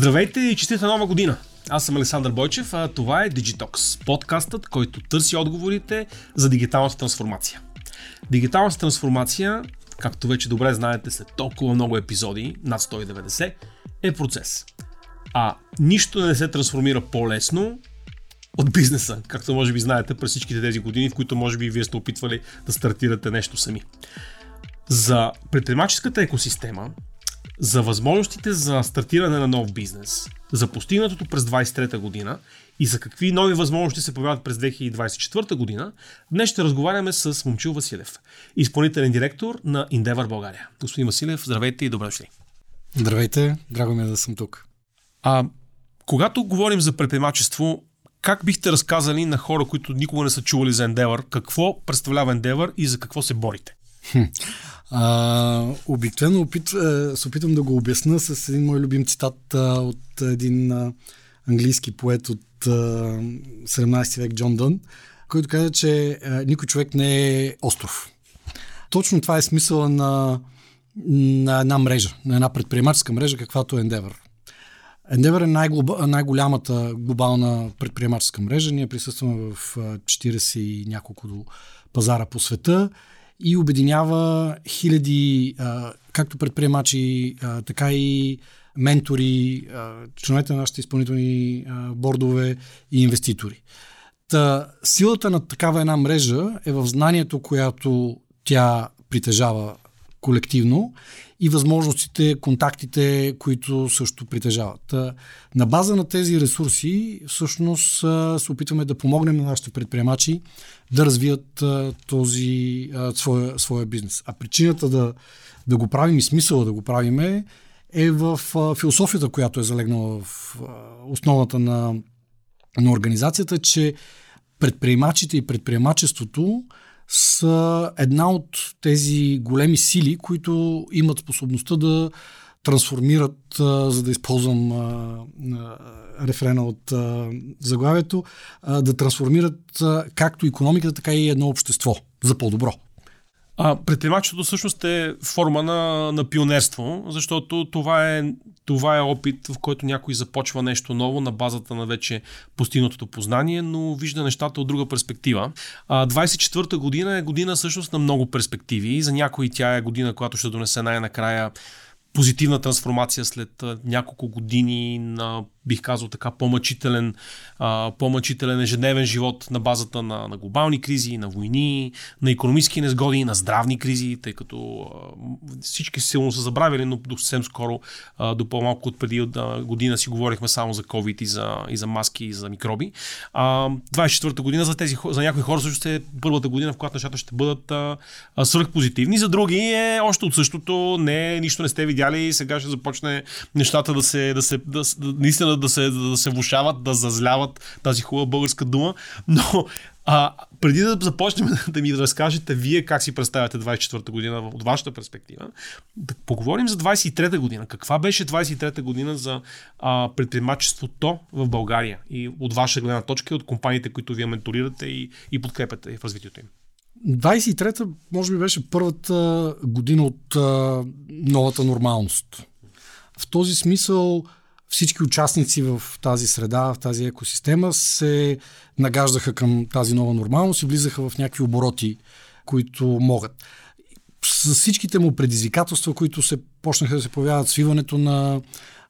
Здравейте и честита нова година! Аз съм Александър Бойчев, а това е Digitox, подкастът, който търси отговорите за дигиталната трансформация. Дигиталната трансформация, както вече добре знаете след толкова много епизоди, над 190, е процес. А нищо не се трансформира по-лесно от бизнеса, както може би знаете през всичките тези години, в които може би вие сте опитвали да стартирате нещо сами. За предприемаческата екосистема за възможностите за стартиране на нов бизнес, за постигнатото през 23-та година и за какви нови възможности се появяват през 2024 година, днес ще разговаряме с Момчил Василев, изпълнителен директор на Endeavor България. Господин Василев, здравейте и добре дошли. Здравейте, драго ми е да съм тук. А, когато говорим за предприемачество, как бихте разказали на хора, които никога не са чували за Endeavor, какво представлява Endeavor и за какво се борите? А, обикновено опит, се опитвам да го обясна с един мой любим цитат а, от един а, английски поет от а, 17 век Джон Дън, който каза, че а, никой човек не е остров. Точно това е смисъла на, на една мрежа, на една предприемаческа мрежа, каквато е Endeavor. Endeavor е най-глоба, най-голямата глобална предприемаческа мрежа. Ние присъстваме в 40 и няколко пазара по света и обединява хиляди както предприемачи, така и ментори, членовете на нашите изпълнителни бордове и инвеститори. Та, силата на такава една мрежа е в знанието, която тя притежава колективно и възможностите, контактите, които също притежават. На база на тези ресурси, всъщност се опитваме да помогнем на нашите предприемачи да развият този своя, своя бизнес. А причината да, да го правим и смисъла да го правим е, е в философията, която е залегнала в основата на, на организацията, че предприемачите и предприемачеството са една от тези големи сили, които имат способността да трансформират, за да използвам рефрена от заглавието, да трансформират както економиката, така и едно общество за по-добро. А, предприемачеството всъщност е форма на, на пионерство, защото това е, това е опит, в който някой започва нещо ново на базата на вече постигнатото познание, но вижда нещата от друга перспектива. А, 24-та година е година всъщност на много перспективи. За някои тя е година, която ще донесе най-накрая позитивна трансформация след няколко години на бих казал така, по-мъчителен, по-мъчителен ежедневен живот на базата на, на глобални кризи, на войни, на економически незгоди, на здравни кризи, тъй като всички силно са забравили, но до съвсем скоро, до по-малко от преди година си говорихме само за COVID и за, и за маски и за микроби. А, 24-та година за, тези, за някои хора също е първата година, в която нещата ще бъдат а, свръхпозитивни. За други е още от същото, не, нищо не сте видяли, сега ще започне нещата да се, да се да, да, наистина да се, да се влушават, да зазляват тази хубава българска дума. Но а, преди да започнем да ми разкажете вие как си представяте 24-та година от вашата перспектива, да поговорим за 23-та година. Каква беше 23-та година за а, предприемачеството в България и от ваша гледна точка и от компаниите, които вие менторирате и, и подкрепяте в развитието им? 23-та може би беше първата година от а, новата нормалност. В този смисъл всички участници в тази среда, в тази екосистема се нагаждаха към тази нова нормалност и влизаха в някакви обороти, които могат. С всичките му предизвикателства, които се почнаха да се появяват, свиването на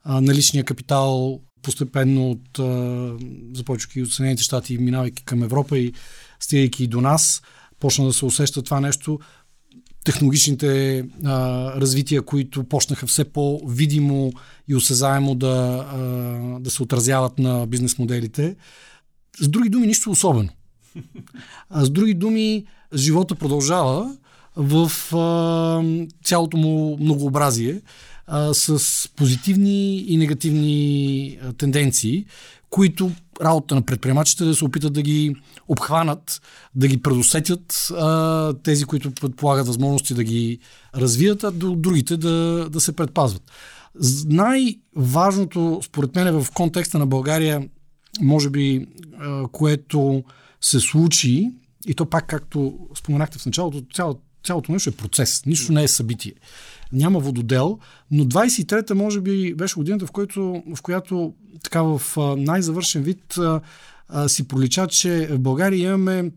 наличния капитал постепенно от започвайки от Съединените щати, минавайки към Европа и стигайки до нас, почна да се усеща това нещо технологичните а, развития, които почнаха все по-видимо и осезаемо да, а, да се отразяват на бизнес моделите. С други думи, нищо особено. А с други думи, живота продължава в а, цялото му многообразие а, с позитивни и негативни а, тенденции, които работа на предприемачите да се опитат да ги обхванат, да ги предусетят а, тези, които предполагат възможности да ги развият, а другите да, да се предпазват. Най-важното, според мен, в контекста на България, може би, което се случи, и то пак, както споменахте в началото, цялата цялото нещо е процес, нищо не е събитие. Няма вододел, но 23-та може би беше годината, в, който, в която така в най-завършен вид си пролича, че в България имаме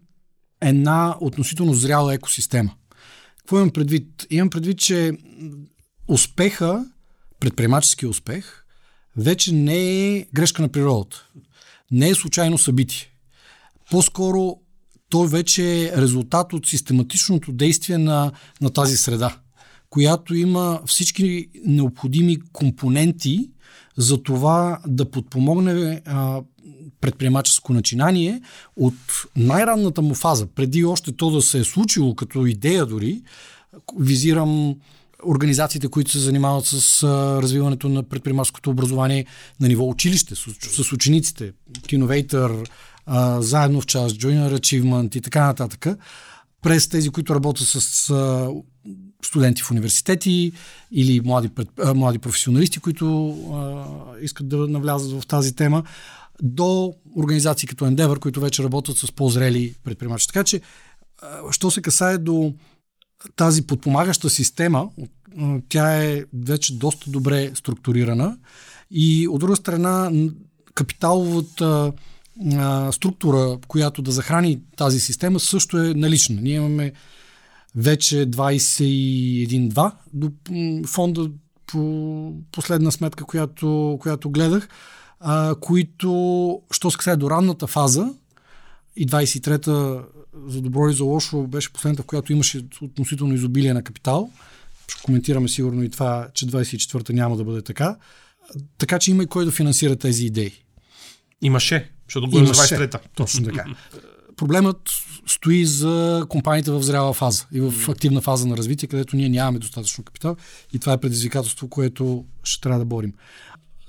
една относително зряла екосистема. Какво имам предвид? Имам предвид, че успеха, предприемачески успех, вече не е грешка на природата. Не е случайно събитие. По-скоро той вече е резултат от систематичното действие на, на тази среда, която има всички необходими компоненти за това да подпомогне а, предприемаческо начинание от най-ранната му фаза, преди още то да се е случило като идея дори, визирам организациите, които се занимават с развиването на предприемаческото образование на ниво училище, с, с учениците, Innovator, заедно в част, Junior Achievement и така нататък, през тези, които работят с а, студенти в университети или млади, пред, а, млади професионалисти, които а, искат да навлязат в тази тема, до организации като Endeavor, които вече работят с по-зрели предприемачи. Така че, а, що се касае до тази подпомагаща система, тя е вече доста добре структурирана и от друга страна капиталовата а, структура, която да захрани тази система, също е налична. Ние имаме вече 21-2 до фонда по последна сметка, която, която гледах, а, които, що се касае до ранната фаза, и 23-та за добро или за лошо беше последната, в която имаше относително изобилие на капитал. Ще коментираме сигурно и това, че 24-та няма да бъде така. Така че има и кой да финансира тези идеи. Имаше, защото го е 23-та. Точно така. Проблемът стои за компаниите в зряла фаза и в активна фаза на развитие, където ние нямаме достатъчно капитал и това е предизвикателство, което ще трябва да борим.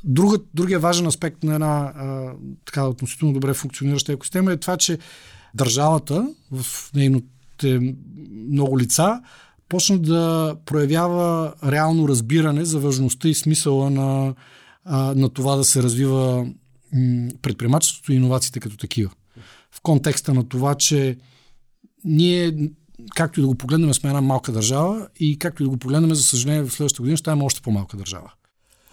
Друга, другия важен аспект на една а, така относително добре функционираща екосистема е това, че държавата в нейните много лица почна да проявява реално разбиране за важността и смисъла на, а, на това да се развива предприемачеството и иновациите като такива. В контекста на това, че ние, както и да го погледнем, сме една малка държава и както и да го погледнем, за съжаление, в следващата година ще ставаме още по-малка държава.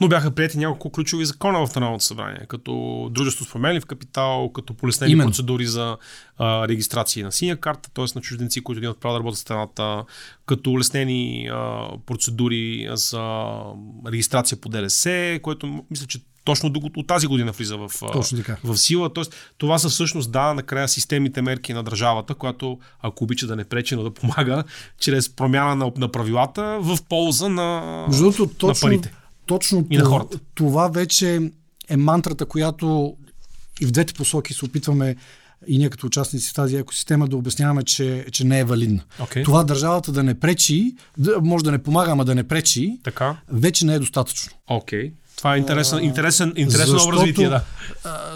Но бяха прияти няколко ключови закона в Народното събрание, като дружество с променлив капитал, като полеснени Именно. процедури за а, регистрация на синя карта, т.е. на чужденци, които имат право да работят в страната, като улеснени а, процедури за регистрация по ДДС, което мисля, че точно от тази година влиза в, в сила. Тоест, това са всъщност, да, накрая системните мерки на държавата, която, ако обича да не пречи, но да помага, чрез промяна на, на правилата в полза на, Между точно, на парите. Точно и на хората. Това вече е мантрата, която и в двете посоки се опитваме и ние като участници в тази екосистема да обясняваме, че, че не е валидна. Okay. Това държавата да не пречи, да, може да не помага, ама да не пречи, така. вече не е достатъчно. Okay. Това е интересен, интересен, интересен Защото, развитие, да.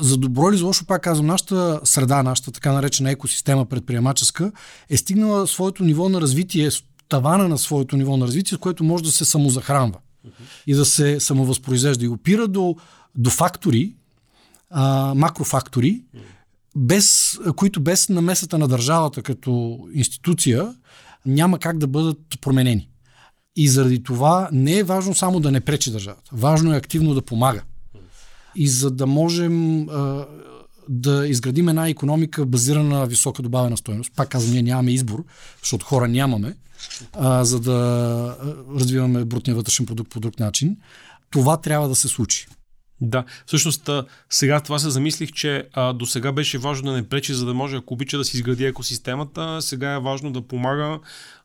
За добро или за лошо, пак казвам, нашата среда, нашата така наречена екосистема предприемаческа е стигнала своето ниво на развитие, тавана на своето ниво на развитие, с което може да се самозахранва и да се самовъзпроизвежда. И опира до, до фактори, а, макрофактори, без, които без намесата на държавата като институция няма как да бъдат променени. И заради това не е важно само да не пречи държавата. Важно е активно да помага. И за да можем а, да изградим една економика базирана на висока добавена стоеност, пак казвам, ние нямаме избор, защото хора нямаме, а, за да развиваме брутния вътрешен продукт по друг начин, това трябва да се случи. Да, всъщност сега това се замислих, че до сега беше важно да не пречи, за да може, ако обича да си изгради екосистемата, сега е важно да помага,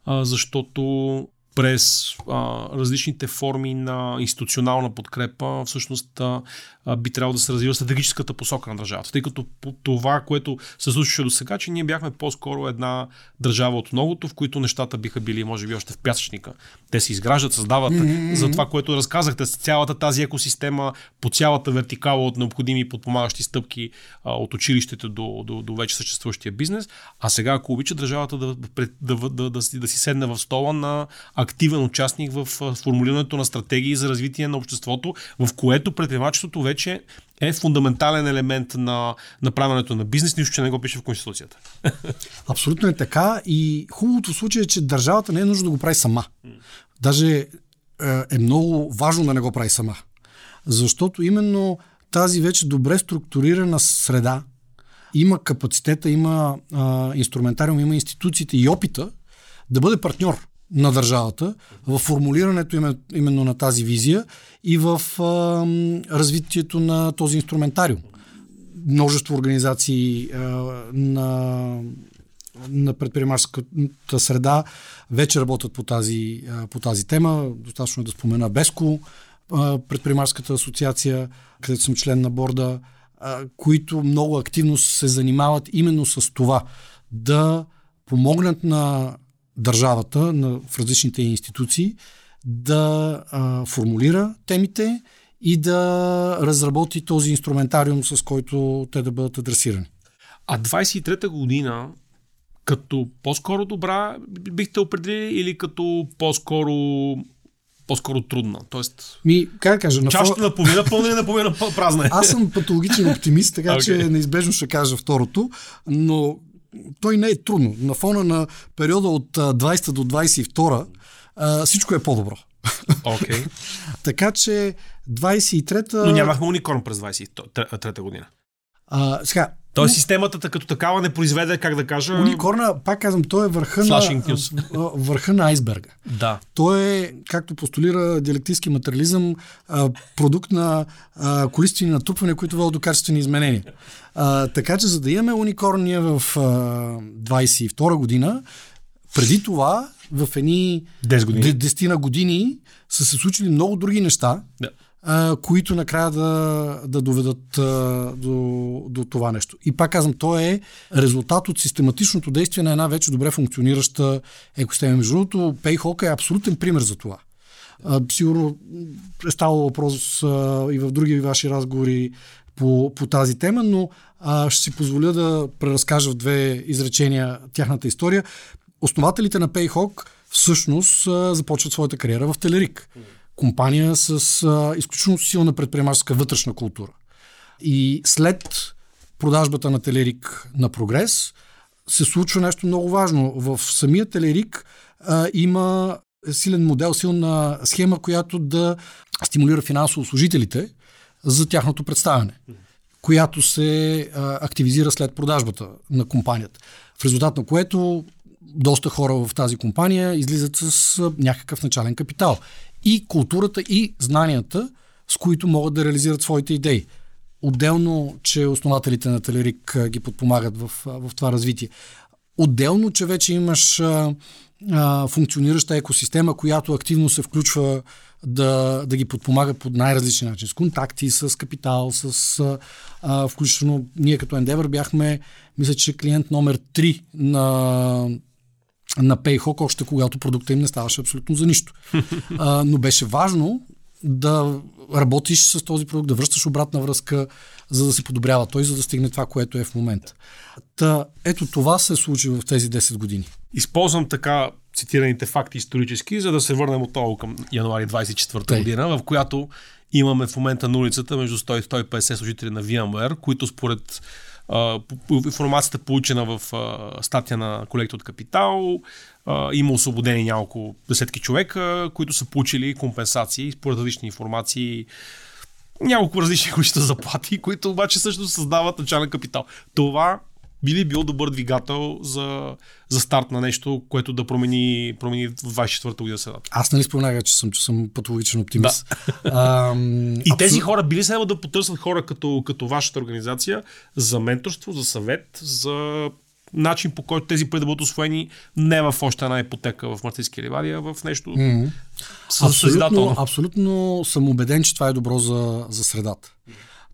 а, защото през а, различните форми на институционална подкрепа, всъщност а, би трябвало да се развива стратегическата посока на държавата. Тъй като това, което се случваше до сега, че ние бяхме по-скоро една държава от многото, в които нещата биха били, може би, още в пясъчника. Те се изграждат, създават mm-hmm. за това, което разказахте, с цялата тази екосистема, по цялата вертикала от необходими подпомагащи стъпки а, от училището до, до, до вече съществуващия бизнес. А сега, ако обича държавата да, да, да, да, да, да, си седне в стола на активен участник в формулирането на стратегии за развитие на обществото, в което предприемачеството вече е фундаментален елемент на направенето на бизнес, нищо, че не го пише в Конституцията. Абсолютно е така и хубавото в случая е, че държавата не е нужда да го прави сама. Даже е, е много важно да не го прави сама. Защото именно тази вече добре структурирана среда има капацитета, има а, инструментариум, има институциите и опита да бъде партньор на държавата в формулирането именно на тази визия и в а, развитието на този инструментариум. Множество организации а, на, на предприемаческата среда вече работят по тази, а, по тази тема. Достатъчно е да спомена Беско, предприемаческата асоциация, където съм член на борда, а, които много активно се занимават именно с това да помогнат на държавата, на, в различните институции, да а, формулира темите и да разработи този инструментариум, с който те да бъдат адресирани. А 23-та година като по-скоро добра бихте определили или като по-скоро по-скоро трудна. Тоест, Ми, как да кажа, на чашата фона... наполовина пълна и наполовина празна. Аз съм патологичен оптимист, така okay. че неизбежно ще кажа второто, но той не е трудно. На фона на периода от 20 до 22 всичко е по-добро. Okay. така че 23-та... Но нямахме уникорн през 23-та година. А, сега, Тоест системата като такава не произведе, как да кажа... Уникорна, пак казвам, той е върха на, върха на айсберга. Да. Той е, както постулира диалектически материализъм, продукт на количествени натрупвания, които водят до качествени изменения. Така че, за да имаме уникорния в 22 година, преди това, в едни 10 години. 10 на години са се случили много други неща. Да а, които накрая да, да доведат а, до, до това нещо. И пак казвам, то е резултат от систематичното действие на една вече добре функционираща екосистема. Между другото, PayHawk е абсолютен пример за това. А, сигурно е ставало въпрос а, и в други ваши разговори по, по тази тема, но а, ще си позволя да преразкажа в две изречения тяхната история. Основателите на PayHawk всъщност а, започват своята кариера в Телерик компания с а, изключително силна предприемаческа вътрешна култура. И след продажбата на Телерик на Прогрес се случва нещо много важно. В самия Телерик а, има силен модел, силна схема, която да стимулира финансово служителите за тяхното представяне, която се а, активизира след продажбата на компанията. В резултат на което доста хора в тази компания излизат с някакъв начален капитал и културата и знанията, с които могат да реализират своите идеи. Отделно, че основателите на Телерик ги подпомагат в, в това развитие. Отделно, че вече имаш а, а, функционираща екосистема, която активно се включва да, да ги подпомага по най-различни начини. С контакти, с капитал, с а, включително ние като Endeavor бяхме, мисля, че клиент номер 3 на на PayHawk, още когато продукта им не ставаше абсолютно за нищо. А, но беше важно да работиш с този продукт, да връщаш обратна връзка, за да се подобрява той, за да стигне това, което е в момента. Та, ето това се случи в тези 10 години. Използвам така цитираните факти исторически, за да се върнем отново към януари 24 година, в която имаме в момента на улицата между 100 и 150 служители на VMware, които според информацията получена в статия на колегите от Капитал. Има освободени няколко десетки човека, които са получили компенсации според различни информации няколко различни количества заплати, които обаче също създават начален капитал. Това би ли бил добър двигател за, за старт на нещо, което да промени, промени в 24-та година седата? Аз нали споменах, че съм, че съм патологичен оптимист. Да. А, и абсол... тези хора били следва да потърсят хора като, като вашата организация за менторство, за съвет, за начин по който тези пари да бъдат освоени не в още една ипотека в Мартийски ливади, а в нещо mm-hmm. абсолютно, абсолютно съм убеден, че това е добро за, за средата.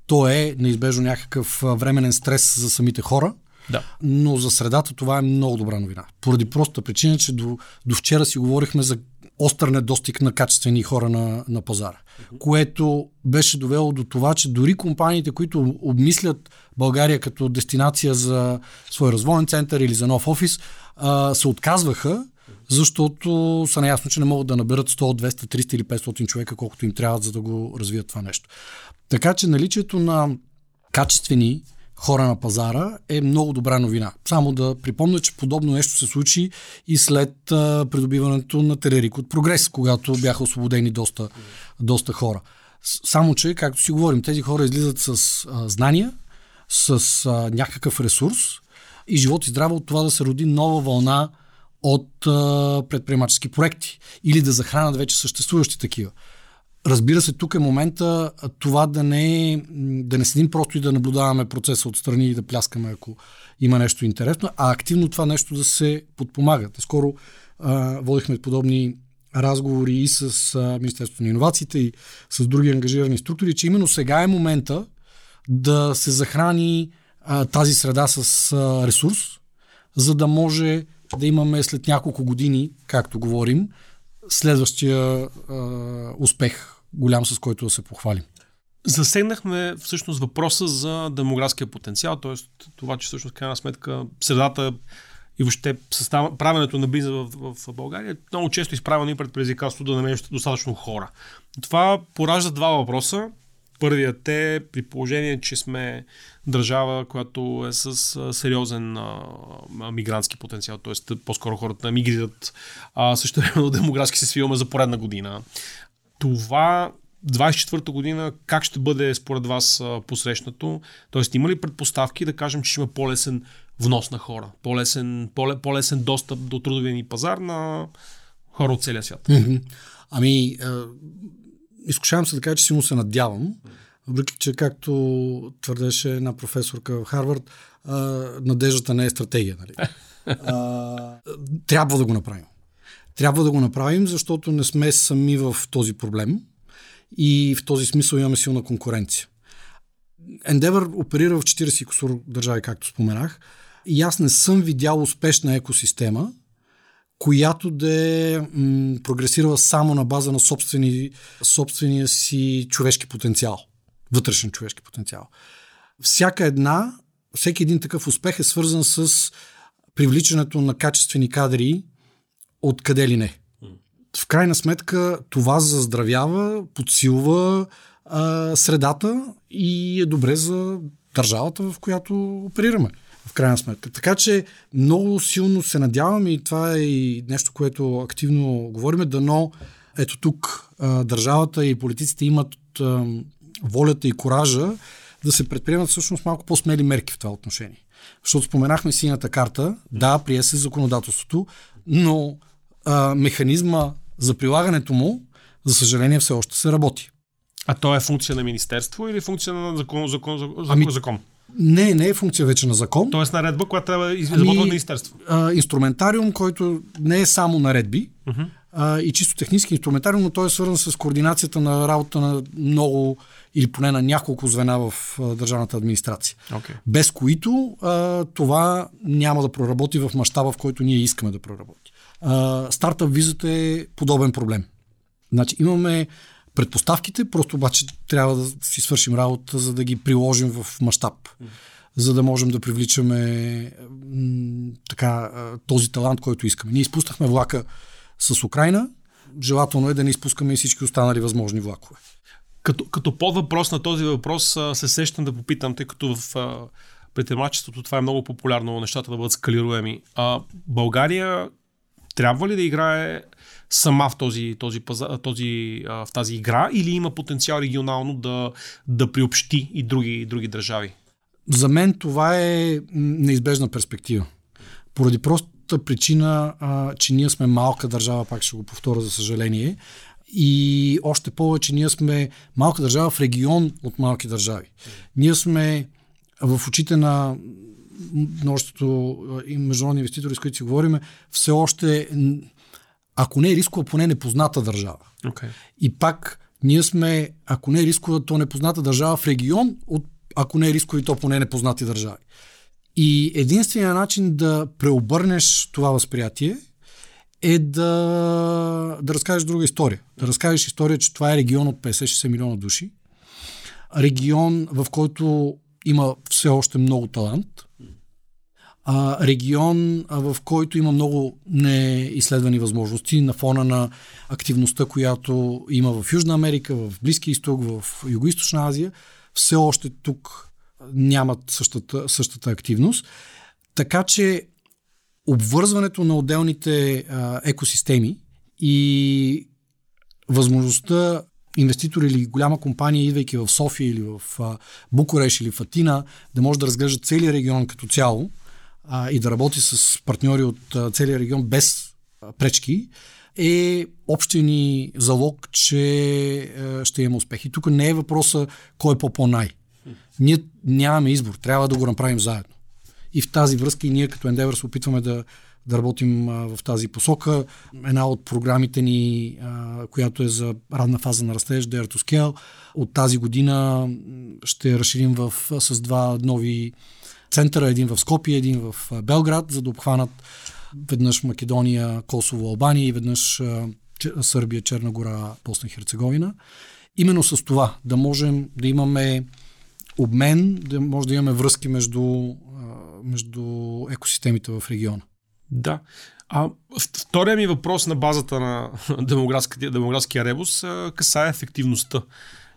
То е неизбежно някакъв временен стрес за самите хора, да. Но за средата това е много добра новина. Поради простата причина, че до, до вчера си говорихме за остър недостиг на качествени хора на, на пазара, uh-huh. което беше довело до това, че дори компаниите, които обмислят България като дестинация за свой развоен център или за нов офис, а, се отказваха защото са наясно, че не могат да наберат 100, 200, 300 или 500 човека, колкото им трябва, за да го развият това нещо. Така че наличието на качествени хора на пазара е много добра новина. Само да припомня, че подобно нещо се случи и след а, придобиването на Терерик от Прогрес, когато бяха освободени доста, доста хора. Само, че, както си говорим, тези хора излизат с а, знания, с а, някакъв ресурс и живот и здраве от това да се роди нова вълна от а, предприемачески проекти или да захранят вече съществуващи такива. Разбира се, тук е момента това да не, да не седим просто и да наблюдаваме процеса отстрани и да пляскаме, ако има нещо интересно, а активно това нещо да се подпомага. Скоро а, водихме подобни разговори и с а, Министерството на иновациите и с други ангажирани структури, че именно сега е момента да се захрани а, тази среда с а, ресурс, за да може да имаме след няколко години, както говорим, следващия а, успех, голям с който да се похвалим. Засегнахме всъщност въпроса за демографския потенциал, т.е. това, че всъщност крайна сметка средата и въобще състав... правенето на бизнес в, в, България е много често изправено и пред предизвикателство да намериш достатъчно хора. Това поражда два въпроса. Първият е при положение, че сме държава, която е с сериозен а, мигрантски потенциал, т.е. по-скоро хората мигрират, а също демографски се свиваме за поредна година. Това 24-та година как ще бъде според вас посрещнато? Тоест има ли предпоставки да кажем, че ще има по-лесен внос на хора, по-лесен, по-лесен достъп до трудовия ни пазар на хора от целия свят? Mm-hmm. Ами, изкушавам се да кажа, че силно се надявам. Въпреки, че както твърдеше една професорка в Харвард, а, надеждата не е стратегия. Нали? А, трябва да го направим. Трябва да го направим, защото не сме сами в този проблем и в този смисъл имаме силна конкуренция. Endeavor оперира в 40 косур държави, както споменах, и аз не съм видял успешна екосистема, която да е м- прогресирала само на база на собствени, собствения си човешки потенциал, вътрешен човешки потенциал. Всяка една, всеки един такъв успех е свързан с привличането на качествени кадри откъде ли не. В крайна сметка това заздравява, подсилва а, средата и е добре за държавата, в която оперираме в крайна сметка. Така че много силно се надявам и това е и нещо, което активно говориме, дано ето тук а, държавата и политиците имат а, волята и коража да се предприемат всъщност малко по-смели мерки в това отношение. Защото споменахме синята карта, да, прие се законодателството, но а, механизма за прилагането му, за съжаление, все още се работи. А то е функция на министерство или функция на закон? закон, закон, ами, закон? Не, не е функция вече на закон. Тоест наредба, която трябва да изработва ами, министерство. А, инструментариум, който не е само наредби, uh-huh. а, и чисто технически инструментариум, но той е свързан с координацията на работа на много или поне на няколко звена в а, държавната администрация. Okay. Без които а, това няма да проработи в мащаба, в който ние искаме да проработи. Стартъп визата е подобен проблем. Значи имаме предпоставките, просто обаче трябва да си свършим работа, за да ги приложим в мащаб, за да можем да привличаме м, така, този талант, който искаме. Ние изпуснахме влака с Украина, желателно е да не изпускаме и всички останали възможни влакове. Като, като подвъпрос на този въпрос се сещам да попитам, тъй като в предприемачеството това е много популярно, нещата да бъдат скалируеми. А, България трябва ли да играе сама в, този, този, този, в тази игра или има потенциал регионално да, да приобщи и други, други държави? За мен това е неизбежна перспектива. Поради простата причина, а, че ние сме малка държава, пак ще го повторя за съжаление, и още повече ние сме малка държава в регион от малки държави. Ние сме в очите на множеството международни инвеститори, с които си говорим, все още ако не е рискова, поне непозната държава. Okay. И пак ние сме, ако не е рискова, то непозната държава в регион, от, ако не е рискова, то поне непознати държави. И единственият начин да преобърнеш това възприятие е да, да разкажеш друга история. Да разкажеш история, че това е регион от 50-60 милиона души. Регион, в който има все още много талант. а, регион, а, в който има много неизследвани възможности на фона на активността, която има в Южна Америка, в Близки изток, в Юго-Источна Азия. Все още тук нямат същата, същата активност. Така че обвързването на отделните а, екосистеми и възможността инвеститор или голяма компания, идвайки в София или в Букуреш или в Атина, да може да разглежда целият регион като цяло а, и да работи с партньори от а, целия регион без а, пречки, е общия залог, че а, ще има успех. И тук не е въпроса кой е по-по-най. Ние нямаме избор, трябва да го направим заедно. И в тази връзка и ние като Endeavor се опитваме да, да работим в тази посока. Една от програмите ни, която е за ранна фаза на растеж, Dare to Scale, от тази година ще разширим в, с два нови центъра, един в Скопия, един в Белград, за да обхванат веднъж Македония, Косово, Албания и веднъж Сърбия, Черна гора, Босна и Херцеговина. Именно с това да можем да имаме обмен, да може да имаме връзки между, между екосистемите в региона. Да. А втория ми въпрос на базата на демографския, демографския ребус касае ефективността.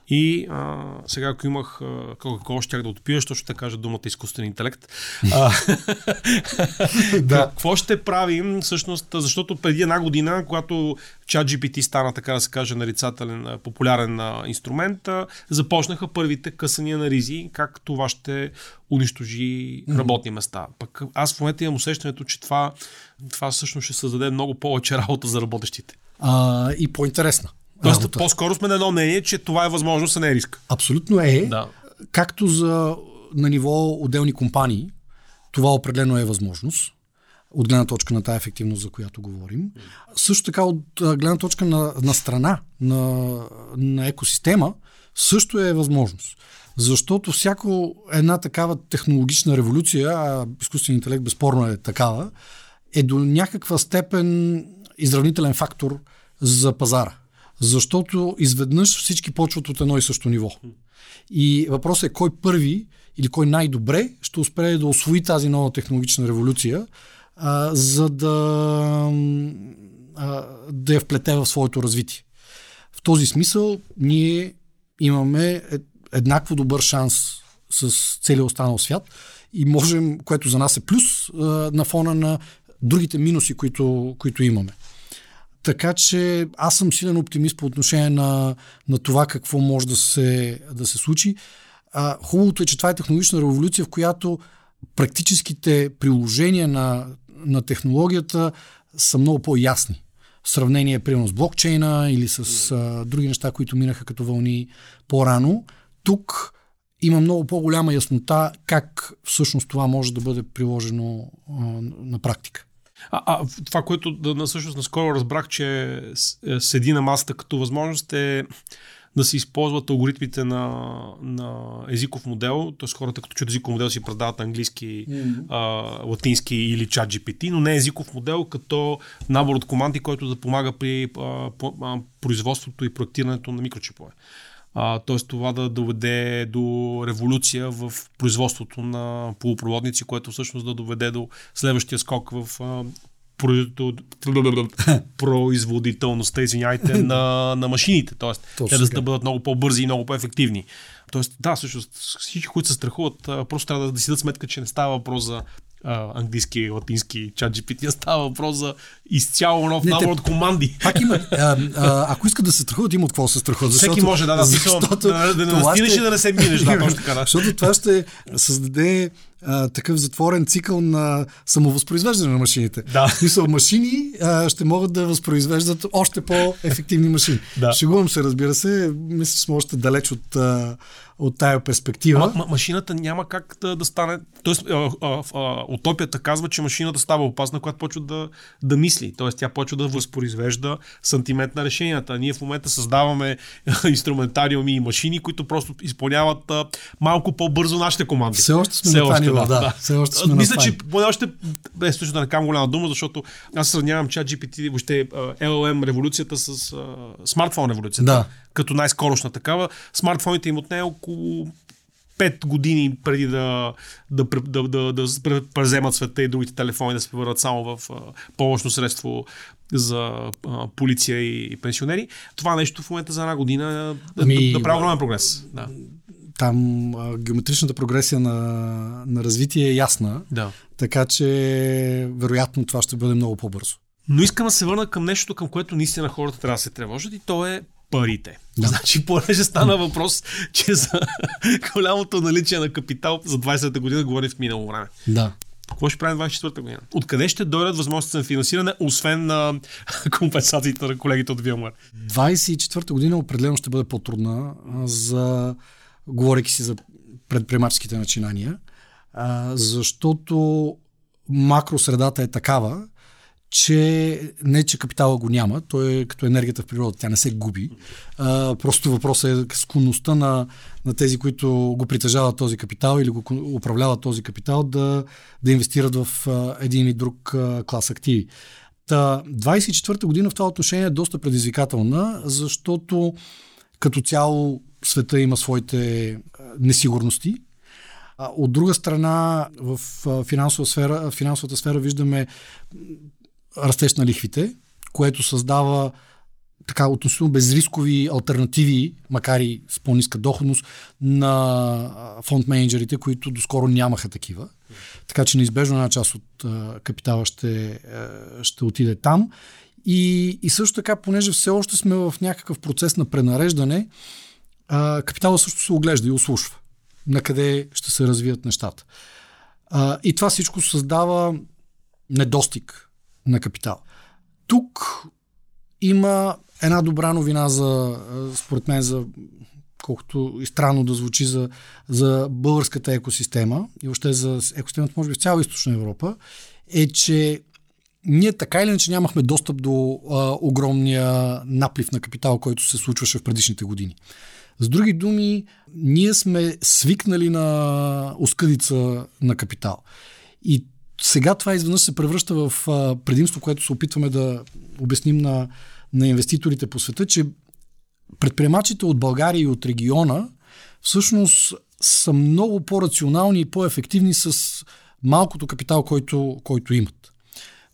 И а, сега, ако имах какво щях да отпия, що ще кажа думата изкуствен интелект. а, да. Какво ще правим всъщност, защото преди една година, когато чат GPT стана, така да се каже, нарицателен, популярен инструмент, започнаха първите късания на ризи, как това ще унищожи работни места. Пък аз в момента имам усещането, че това, това всъщност ще създаде много повече работа за работещите. А, и по-интересна. Тоест, работа. по-скоро сме на едно мнение, че това е възможност, а не е риск. Абсолютно е. Да. Както за на ниво отделни компании, това определено е възможност от гледна точка на тази ефективност, за която говорим. Също така от гледна точка на, на страна, на, на екосистема, също е възможност. Защото всяко една такава технологична революция, а изкуственият интелект безспорно е такава, е до някаква степен изравнителен фактор за пазара. Защото изведнъж всички почват от едно и също ниво. И въпросът е кой първи или кой най-добре ще успее да освои тази нова технологична революция, а, за да, а, да я вплете в своето развитие. В този смисъл ние имаме еднакво добър шанс с целия останал свят и можем, което за нас е плюс, на фона на другите минуси, които, които имаме. Така че аз съм силен оптимист по отношение на, на това какво може да се, да се случи. А, хубавото е, че това е технологична революция, в която практическите приложения на, на технологията са много по-ясни. В сравнение, примерно, с блокчейна или с а, други неща, които минаха като вълни по-рано. Тук има много по-голяма яснота как всъщност това може да бъде приложено а, на практика. А, а това, което да, всъщност наскоро разбрах, че е, седи на масата като възможност е да се използват алгоритмите на, на езиков модел, т.е. хората като чуят езиков модел си предават английски, mm-hmm. а, латински или чат GPT, но не езиков модел като набор от команди, който да помага при а, по, а, производството и проектирането на микрочипове. т.е. това да доведе до революция в производството на полупроводници, което всъщност да доведе до следващия скок в а, производителността, извиняйте, на, на машините. Тоест, Точно те да, да бъдат много по-бързи и много по-ефективни. Тоест, да, всъщност всички, които се страхуват, просто трябва да, да си дадат сметка, че не става въпрос за а, английски, латински чат GPT, става въпрос за изцяло нов не, набор от команди. Пак има, а, а, ако искат да се страхуват, има от какво се страхуват. Защото, Всеки може да, да, защото, да, да, да настинеш ще... и да не се минеш. Да, точно така, да. Защото това ще създаде а, такъв затворен цикъл на самовъзпроизвеждане на машините. Да. В смисъл, машини а, ще могат да възпроизвеждат още по-ефективни машини. Да. Шегувам се, разбира се. Мисля, че сме още далеч от, а, от тая перспектива. А, машината няма как да, да стане. Тоест, а, а, а, утопията казва, че машината става опасна, когато почва да, да мисли. Тоест, тя почва да възпроизвежда сантимент на решенията. ние в момента създаваме инструментариуми и машини, които просто изпълняват а, малко по-бързо нашите команди. Все още сме Все още, ниво, да. да. Все още сме Мисля, че поне още, без точно да не кам голяма дума, защото аз сравнявам чат GPT, въобще LLM революцията с смартфон революцията. Да. Като най-скорошна такава. Смартфоните им отне около 5 години преди да, да, да, да, да, преземат света и другите телефони да се превърнат само в помощно средство за а, полиция и, и пенсионери. Това нещо в момента за една година ами, да, да прави огромен прогрес. Да. Там а, геометричната прогресия на, на развитие е ясна, да. така че вероятно това ще бъде много по-бързо. Но искам да се върна към нещо, към което наистина хората трябва да се тревожат и то е парите. Да. Значи, понеже стана въпрос, че за голямото наличие на капитал за 20-та година говори в минало време. Да. Какво ще правим 24-та година? Откъде ще дойдат възможности за финансиране, освен на компенсациите на колегите от VMware? 24-та година определено ще бъде по-трудна за, говоряки си за предприемаческите начинания, защото макросредата е такава, че не, че капитала го няма, той е като енергията в природа, тя не се губи. А, просто въпросът е склонността на, на тези, които го притежават този капитал или го управляват този капитал, да, да инвестират в а, един или друг а, клас активи. Та, 24-та година в това отношение е доста предизвикателна, защото като цяло света има своите несигурности. От друга страна, в финансова сфера, финансовата сфера виждаме растеж на лихвите, което създава така относително безрискови альтернативи, макар и с по-ниска доходност, на фонд менеджерите, които доскоро нямаха такива. Така че неизбежно една част от капитала ще, ще отиде там. И, и също така, понеже все още сме в някакъв процес на пренареждане, а, капитала също се оглежда и ослушва на къде ще се развият нещата. А, и това всичко създава недостиг на капитал. Тук има една добра новина за, според мен, за колкото и странно да звучи за, за българската екосистема и въобще за екосистемата, може би в цяла източна Европа, е, че ние така или иначе нямахме достъп до а, огромния наплив на капитал, който се случваше в предишните години. С други думи, ние сме свикнали на оскъдица на капитал. И сега това изведнъж се превръща в предимство, което се опитваме да обясним на, на инвеститорите по света, че предприемачите от България и от региона всъщност са много по-рационални и по-ефективни с малкото капитал, който, който имат.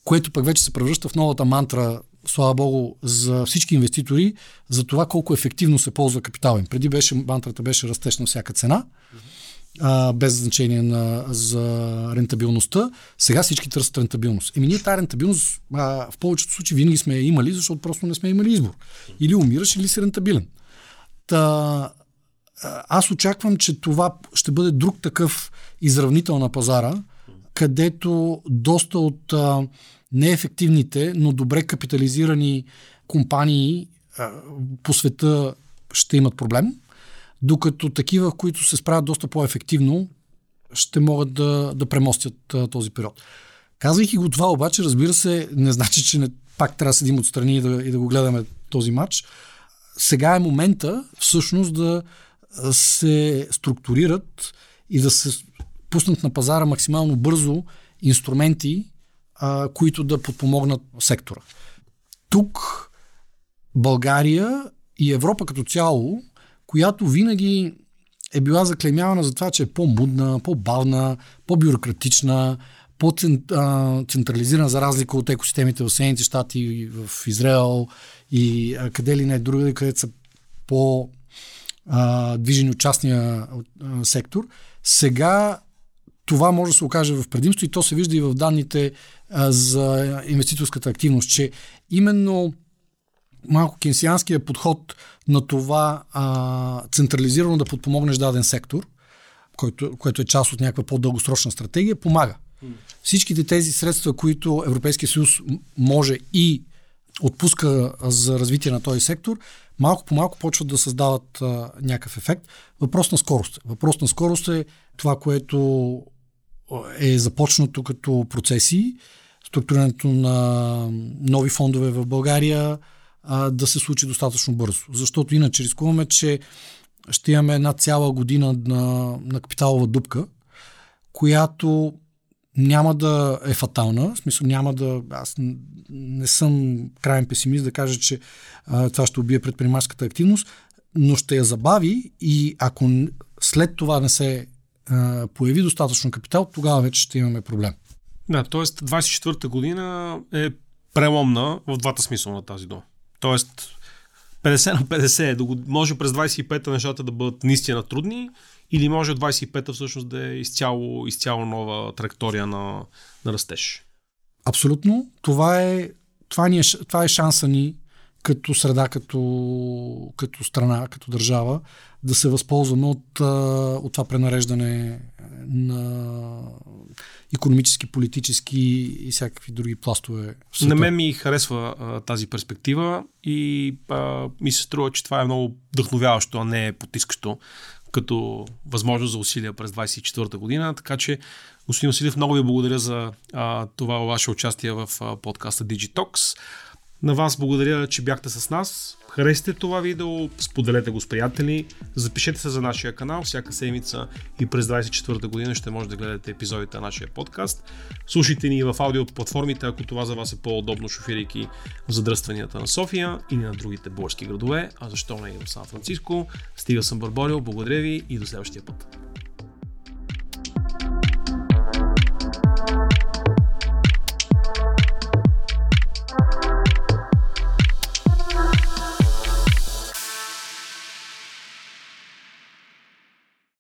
Което пък вече се превръща в новата мантра, слава богу, за всички инвеститори, за това колко ефективно се ползва капитал им. Преди беше, мантрата беше растеж на всяка цена. А, без значение на, за рентабилността. Сега всички търсят рентабилност. Еми ние тази рентабилност а, в повечето случаи винаги сме имали, защото просто не сме имали избор. Или умираш, или си рентабилен. Та, аз очаквам, че това ще бъде друг такъв изравнител на пазара, където доста от а, неефективните, но добре капитализирани компании по света ще имат проблем докато такива, които се справят доста по-ефективно, ще могат да, да премостят този период. Казвайки го това, обаче, разбира се, не значи, че не, пак трябва да седим отстрани и да, и да го гледаме този матч. Сега е момента всъщност да се структурират и да се пуснат на пазара максимално бързо инструменти, а, които да подпомогнат сектора. Тук България и Европа като цяло която винаги е била заклемявана за това, че е по-мудна, по-бавна, по-бюрократична, по-централизирана за разлика от екосистемите в Съединените щати, в Израел и къде ли не другаде, където са по движени от частния сектор. Сега това може да се окаже в предимство и то се вижда и в данните за инвеститорската активност, че именно малко кенсианския подход на това а, централизирано да подпомогнеш даден сектор, който, което е част от някаква по-дългосрочна стратегия, помага. Всичките тези средства, които Европейския съюз може и отпуска за развитие на този сектор, малко по малко почват да създават а, някакъв ефект. Въпрос на скорост. Въпрос на скорост е това, което е започнато като процеси, структурирането на нови фондове в България, а, да се случи достатъчно бързо. Защото иначе рискуваме, че ще имаме една цяла година на, на капиталова дупка, която няма да е фатална, в смисъл няма да... Аз не съм крайен песимист да кажа, че а, това ще убие предприемаческата активност, но ще я забави и ако след това не се а, появи достатъчно капитал, тогава вече ще имаме проблем. Да, т.е. 24-та година е преломна в двата смисъла на тази дума. Тоест 50 на 50 може през 25-та нещата да бъдат наистина трудни или може 25-та всъщност да е изцяло, изцяло нова траектория на, на растеж. Абсолютно. Това е, това, ни е, това е шанса ни като среда, като, като страна, като държава, да се възползваме от, от това пренареждане на економически, политически и всякакви други пластове. На мен ми харесва а, тази перспектива и а, ми се струва, че това е много вдъхновяващо, а не потискащо като възможност за усилия през 24-та година. Така че, господин Василев, много ви благодаря за а, това ваше участие в а, подкаста Digitox. На вас благодаря, че бяхте с нас. Харесайте това видео, споделете го с приятели, запишете се за нашия канал. Всяка седмица и през 24-та година ще може да гледате епизодите на нашия подкаст. Слушайте ни в аудио платформите, ако това за вас е по-удобно, шофирайки в задръстванията на София и на другите български градове, а защо не и в Сан Франциско. Стига съм Барборио, благодаря ви и до следващия път.